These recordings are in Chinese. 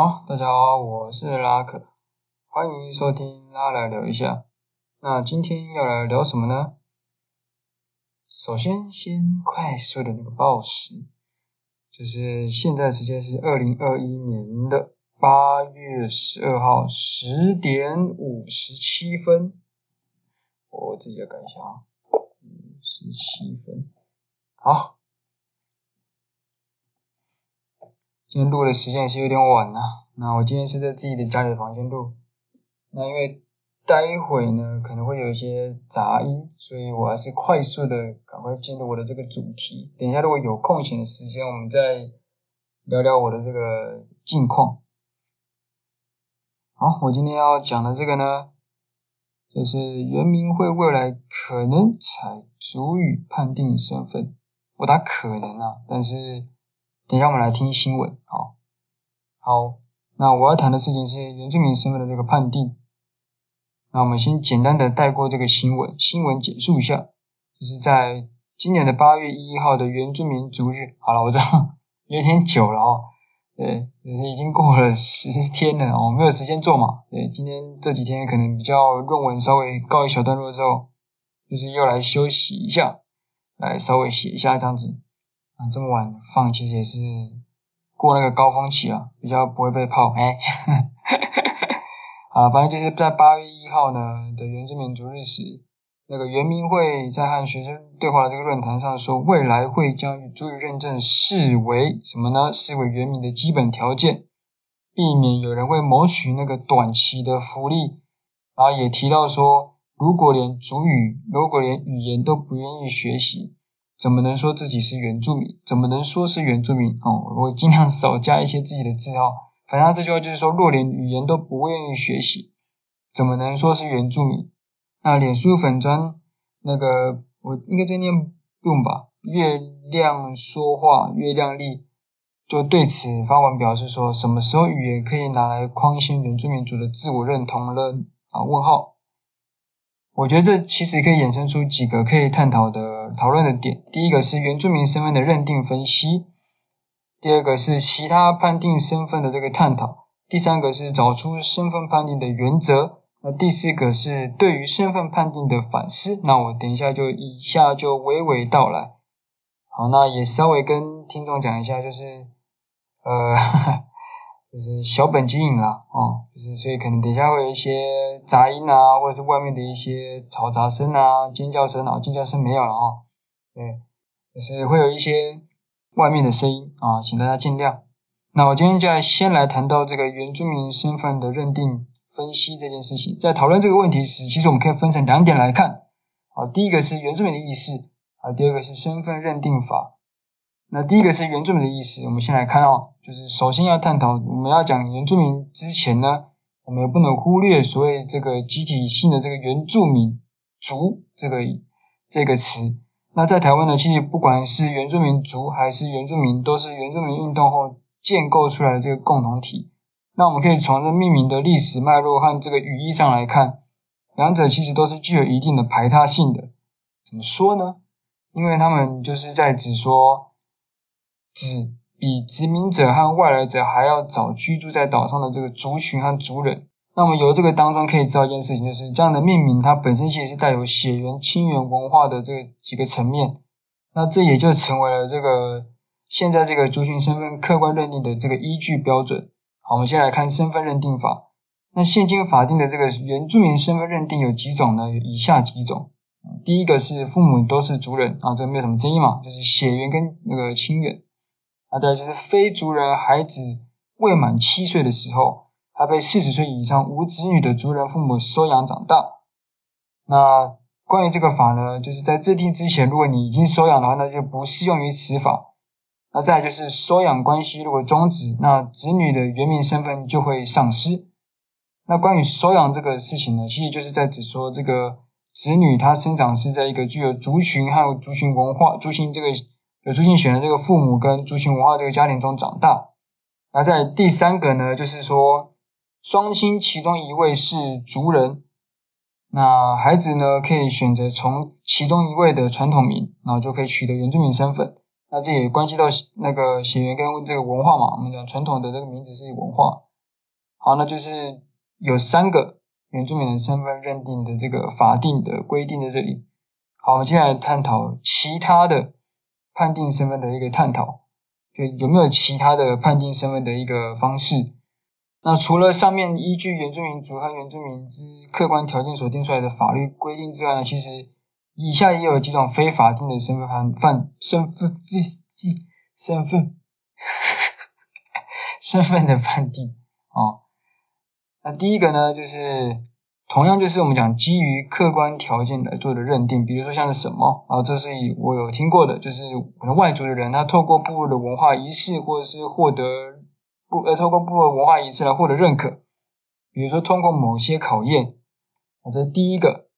好，大家好，我是拉可，欢迎收听拉来聊一下。那今天要来聊什么呢？首先，先快速的那个报时，就是现在时间是二零二一年的八月十二号十点五十七分。我自己来看一下啊，五十七分。好。今天录的时间也是有点晚了，那我今天是在自己的家里的房间录，那因为待会呢可能会有一些杂音，所以我还是快速的赶快进入我的这个主题。等一下如果有空闲的时间，我们再聊聊我的这个近况。好，我今天要讲的这个呢，就是原民会未来可能采族语判定身份，我打可能啊，但是。等一下，我们来听新闻。好，好，那我要谈的事情是原住民身份的这个判定。那我们先简单的带过这个新闻，新闻简述一下，就是在今年的八月一号的原住民族日。好了，我知道 有点久了哦，对，已经过了十天了哦，没有时间做嘛。对，今天这几天可能比较论文稍微告一小段落之后，就是又来休息一下，来稍微写一下这样子。啊，这么晚放其实也是过那个高峰期啊，比较不会被泡。哎，啊，反正就是在八月一号呢的原住民族日时，那个原民会在和学生对话的这个论坛上说，未来会将与族语认证视为什么呢？视为原民的基本条件，避免有人会谋取那个短期的福利。然后也提到说，如果连主语，如果连语言都不愿意学习。怎么能说自己是原住民？怎么能说是原住民？哦，我尽量少加一些自己的字号。反正这句话就是说，若连语言都不愿意学习，怎么能说是原住民？那脸书粉专那个，我应该在念用吧？月亮说话，月亮丽就对此发文表示说，什么时候语言可以拿来框限原住民族的自我认同了？啊，问号。我觉得这其实可以衍生出几个可以探讨的讨论的点。第一个是原住民身份的认定分析，第二个是其他判定身份的这个探讨，第三个是找出身份判定的原则，那第四个是对于身份判定的反思。那我等一下就以下就娓娓道来。好，那也稍微跟听众讲一下，就是呃。就是小本经营啦，哦，就是所以可能等下会有一些杂音啊，或者是外面的一些嘈杂声啊、尖叫声啊，尖叫声没有了啊，对，就是会有一些外面的声音啊，请大家见谅。那我今天就来先来谈到这个原住民身份的认定分析这件事情，在讨论这个问题时，其实我们可以分成两点来看，啊，第一个是原住民的意识，啊，第二个是身份认定法。那第一个是原住民的意思，我们先来看哦，就是首先要探讨，我们要讲原住民之前呢，我们也不能忽略所谓这个集体性的这个原住民族这个这个词。那在台湾呢，其实不管是原住民族还是原住民，都是原住民运动后建构出来的这个共同体。那我们可以从这命名的历史脉络和这个语义上来看，两者其实都是具有一定的排他性的。怎么说呢？因为他们就是在指说。指比殖民者和外来者还要早居住在岛上的这个族群和族人。那么由这个当中可以知道一件事情，就是这样的命名它本身其实是带有血缘亲缘文化的这几个层面。那这也就成为了这个现在这个族群身份客观认定的这个依据标准。好，我们先来看身份认定法。那现今法定的这个原住民身份认定有几种呢？有以下几种。第一个是父母都是族人啊，这个没有什么争议嘛，就是血缘跟那个亲缘。啊，对，就是非族人孩子未满七岁的时候，他被四十岁以上无子女的族人父母收养长大。那关于这个法呢，就是在制定之前，如果你已经收养的话，那就不适用于此法。那再就是收养关系如果终止，那子女的原民身份就会丧失。那关于收养这个事情呢，其实就是在指说这个子女他生长是在一个具有族群还有族群文化、族群这个。有族群血缘的这个父母跟族群文化这个家庭中长大，那在第三个呢，就是说双亲其中一位是族人，那孩子呢可以选择从其中一位的传统名，然后就可以取得原住民身份。那这也关系到那个血缘跟这个文化嘛，我们讲传统的这个名字是文化。好，那就是有三个原住民的身份认定的这个法定的规定在这里。好，我们接下来探讨其他的判定身份的一个探讨，就有没有其他的判定身份的一个方式？那除了上面依据原住民族和原住民之客观条件所定出来的法律规定之外呢，其实以下也有几种非法定的身份判犯身份身份 身份的判定啊、哦。那第一个呢，就是同样就是我们讲基于客观条件来做的认定，比如说像是什么啊，这是我有听过的，就是可能外族的人他透过部落的文化仪式或者是获得。不呃，透过部落文化仪式来获得认可，比如说通过某些考验，啊，这是第一个，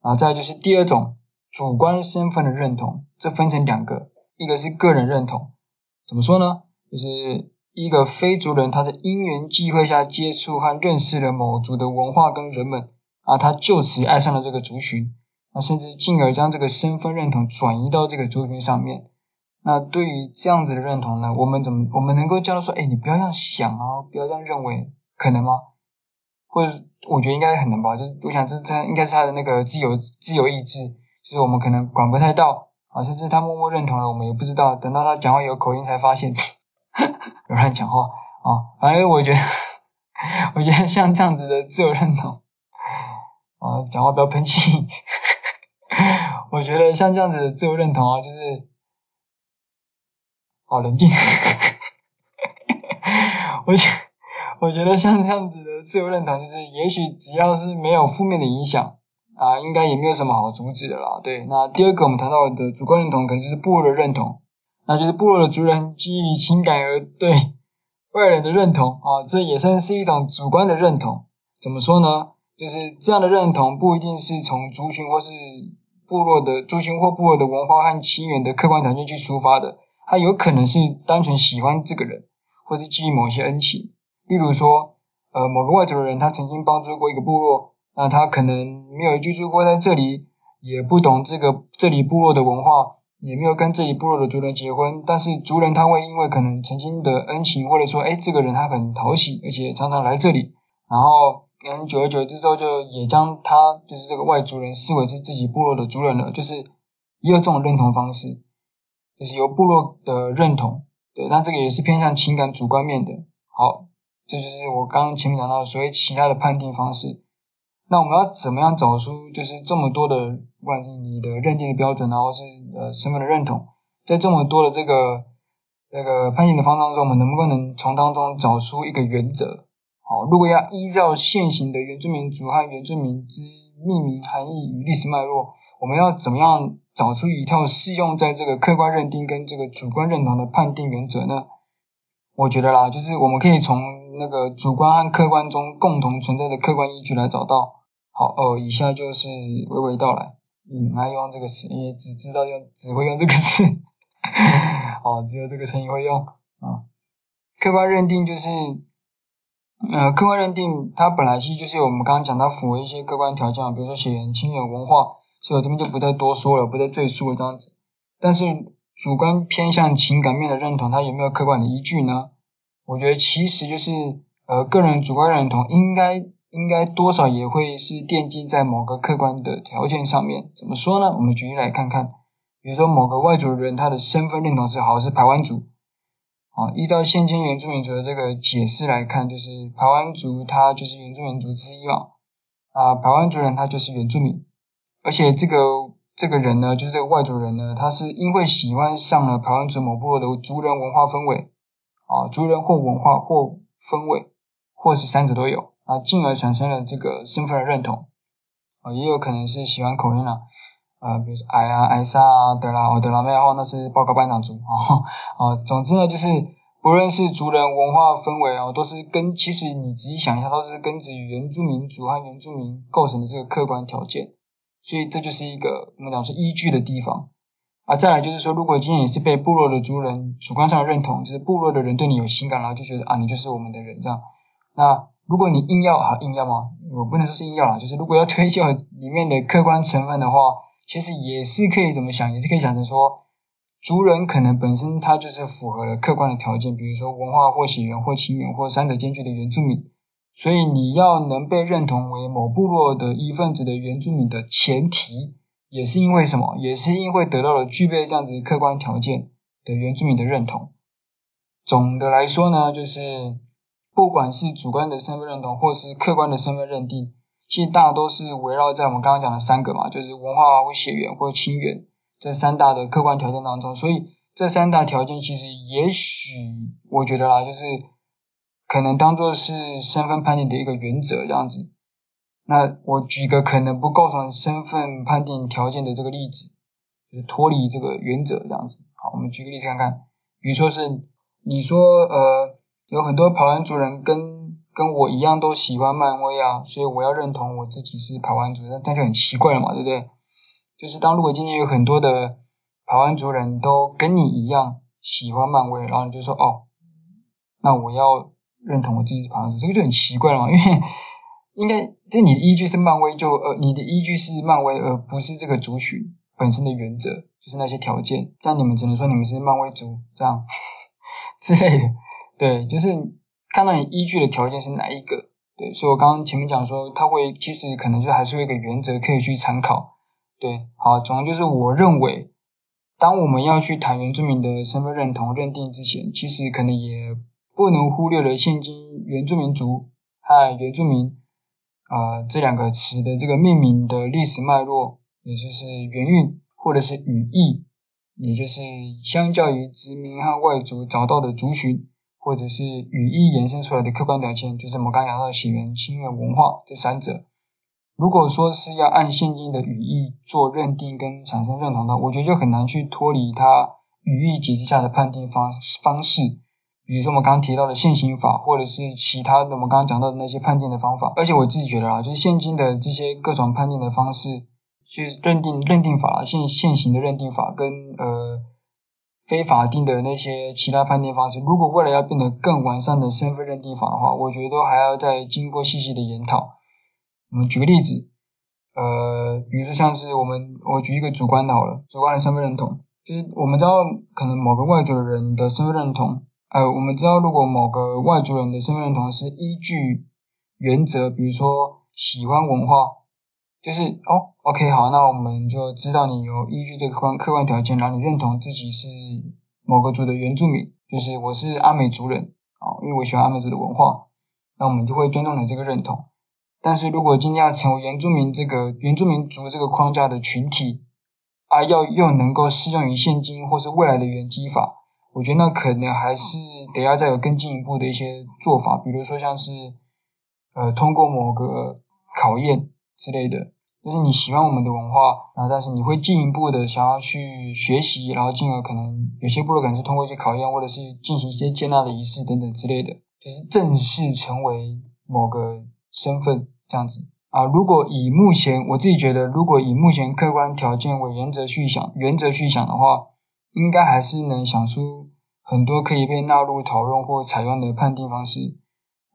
啊，再就是第二种主观身份的认同，这分成两个，一个是个人认同，怎么说呢？就是一个非族人他在因缘际会下接触和认识了某族的文化跟人们，啊，他就此爱上了这个族群，啊，甚至进而将这个身份认同转移到这个族群上面。那对于这样子的认同呢，我们怎么我们能够教他说，哎，你不要这样想啊，不要这样认为，可能吗？或者我觉得应该很难吧，就是我想这是他应该是他的那个自由自由意志，就是我们可能管不太到啊，甚至他默默认同了，我们也不知道，等到他讲话有口音才发现有人讲话啊。反正我觉得，我觉得像这样子的自由认同啊，讲话不要喷气。我觉得像这样子的自由认同啊，就是。好冷静，我觉我觉得像这样子的自由认同，就是也许只要是没有负面的影响啊，应该也没有什么好阻止的啦。对，那第二个我们谈到的主观认同，可能就是部落的认同，那就是部落的族人基于情感而对外人的认同啊，这也算是一种主观的认同。怎么说呢？就是这样的认同不一定是从族群或是部落的族群或部落的文化和起源的客观条件去出发的。他有可能是单纯喜欢这个人，或是基于某些恩情，例如说，呃，某个外族的人他曾经帮助过一个部落，那他可能没有居住过在这里，也不懂这个这里部落的文化，也没有跟这一部落的族人结婚，但是族人他会因为可能曾经的恩情，或者说，哎，这个人他很讨喜，而且常常来这里，然后嗯久而久之之后，就也将他就是这个外族人视为是自己部落的族人了，就是也有这种认同方式。就是由部落的认同，对，那这个也是偏向情感主观面的。好，这就是我刚刚前面讲到的所谓其他的判定方式。那我们要怎么样找出就是这么多的，不管是你的认定的标准，然后是呃身份的认同，在这么多的这个那个判定的方当中，我们能不能从当中找出一个原则？好，如果要依照现行的原住民族和原住民之命名含义与历史脉络，我们要怎么样？找出一套适用在这个客观认定跟这个主观认同的判定原则呢？我觉得啦，就是我们可以从那个主观和客观中共同存在的客观依据来找到。好哦，以下就是娓娓道来。嗯，爱用这个词，因为只知道用，只会用这个词。好，只有这个成语会用啊。客观认定就是，呃，客观认定它本来其实就是我们刚刚讲到符合一些客观条件，比如说血缘、亲缘、文化。所以我这边就不再多说了，不再赘述了这样子。但是主观偏向情感面的认同，它有没有客观的依据呢？我觉得其实就是呃个人主观认同应该应该多少也会是奠基在某个客观的条件上面。怎么说呢？我们举例来看看，比如说某个外族人，他的身份认同是好是排湾族。啊，依照现今原住民族的这个解释来看，就是排湾族他就是原住民族之一嘛。啊，排湾族人他就是原住民。而且这个这个人呢，就是这个外族人呢，他是因为喜欢上了排湾族某部落的族人文化氛围，啊，族人或文化或氛围，或是三者都有，啊，进而产生了这个身份的认同，啊，也有可能是喜欢口音啊，啊，比如说矮啊、矮莎啊、德拉哦、德拉妹的话，那是报告班长族啊，啊，总之呢，就是不论是族人文化氛围啊，都是跟其实你仔细想一下，都是根植于原住民族和原住民构成的这个客观条件。所以这就是一个我们讲是依据的地方啊。再来就是说，如果今天你是被部落的族人主观上的认同，就是部落的人对你有情感，然后就觉得啊，你就是我们的人这样。那如果你硬要啊，硬要吗？我不能说是硬要啦，就是如果要推敲里面的客观成分的话，其实也是可以怎么想，也是可以想成说，族人可能本身他就是符合了客观的条件，比如说文化或血缘或亲缘或三者兼具的原住民，所以你要能被认同为某部落的一份子的原住民的前提，也是因为什么？也是因为得到了具备这样子客观条件的原住民的认同。总的来说呢，就是不管是主观的身份认同或是客观的身份认定，其实大都是围绕在我们刚刚讲的三个嘛，就是文化或血缘或亲缘。这三大的客观条件当中，所以这三大条件其实也许我觉得啦，就是可能当做是身份判定的一个原则这样子。那我举个可能不构成身份判定条件的这个例子，就是脱离这个原则这样子。好，我们举个例子看看，比如说是你说呃有很多排湾族人跟跟我一样都喜欢漫威啊，所以我要认同我自己是排湾族，那这就很奇怪了嘛，对不对？就是当如果今天有很多的排湾族人都跟你一样喜欢漫威，然后你就说哦，那我要认同我自己是排湾族，这个就很奇怪了嘛，因为 应该这你的依据是漫威就，呃你的依据是漫威，而不是这个族群本身的原则，就是那些条件，但你们只能说你们是漫威族这样 之类的，对，就是看到你依据的条件是哪一个，对，所以我刚刚前面讲说，他会其实可能就还是有一个原则可以去参考。对，好，总之就是我认为，当我们要去谈原住民的身份认同认定之前，其实可能也不能忽略了现今原住民族和原住民呃这两个词的这个命名的历史脉络，也就是原韵或者是语义，也就是相较于殖民和外族找到的族群，或者是语义延伸出来的客观条件，就是我们刚刚讲到的血缘、亲缘、文化这三者。如果说是要按现今的语义做认定跟产生认同的，我觉得就很难去脱离它语义解释下的判定方方式。比如说我们刚刚提到的现行法，或者是其他的我们刚刚讲到的那些判定的方法。而且我自己觉得啊，就是现今的这些各种判定的方式，就是认定认定法现现行的认定法跟呃非法定的那些其他判定方式，如果未来要变得更完善的身份认定法的话，我觉得都还要再经过细细的研讨。我们举个例子，呃，比如说像是我们，我举一个主观的好了，主观的身份认同，就是我们知道可能某个外族人的身份认同，呃，我们知道如果某个外族人的身份认同是依据原则，比如说喜欢文化，就是哦，OK 好，那我们就知道你有依据这个客观客观条件，然后你认同自己是某个族的原住民，就是我是阿美族人啊，因为我喜欢阿美族的文化，那我们就会尊重你这个认同。但是如果今天要成为原住民这个原住民族这个框架的群体，啊，要又能够适用于现今或是未来的原基法，我觉得那可能还是得要再有更进一步的一些做法，比如说像是呃通过某个考验之类的，就是你喜欢我们的文化，然后但是你会进一步的想要去学习，然后进而可能有些部落可能是通过一些考验，或者是进行一些接纳的仪式等等之类的，就是正式成为某个身份。这样子啊，如果以目前我自己觉得，如果以目前客观条件为原则去想，原则去想的话，应该还是能想出很多可以被纳入讨论或采用的判定方式。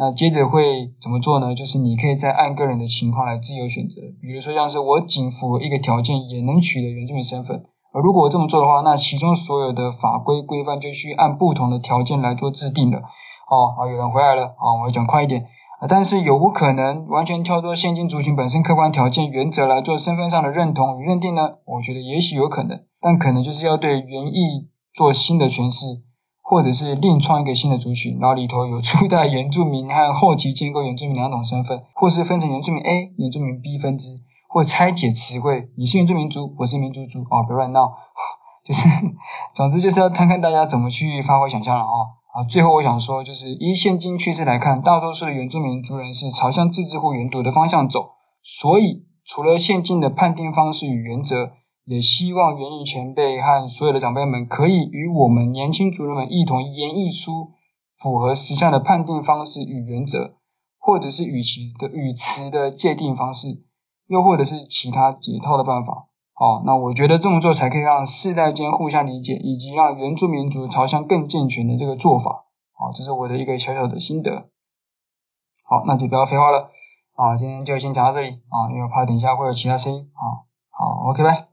那接着会怎么做呢？就是你可以再按个人的情况来自由选择。比如说像是我仅符合一个条件也能取得原住民身份，而如果我这么做的话，那其中所有的法规规范就需按不同的条件来做制定了。哦，好，有人回来了，好，我要讲快一点。但是有无可能完全跳脱现今族群本身客观条件原则来做身份上的认同与认定呢？我觉得也许有可能，但可能就是要对原意做新的诠释，或者是另创一个新的族群，然后里头有初代原住民和后期建构原住民两种身份，或是分成原住民 A、原住民 B 分支，或拆解词汇，你是原住民族，我是民族族，哦，别乱闹，就是，总之就是要看看大家怎么去发挥想象了哦。啊，最后我想说，就是依现今趋势来看，大多数的原住民族人是朝向自治或原独的方向走，所以除了现今的判定方式与原则，也希望原住前辈和所有的长辈们可以与我们年轻族人们一同演绎出符合时下的判定方式与原则，或者是语词的语词的界定方式，又或者是其他解套的办法。好，那我觉得这么做才可以让世代间互相理解，以及让原住民族朝向更健全的这个做法。好，这是我的一个小小的心得。好，那就不要废话了。啊，今天就先讲到这里啊，因为我怕等一下会有其他声音啊。好，OK，拜。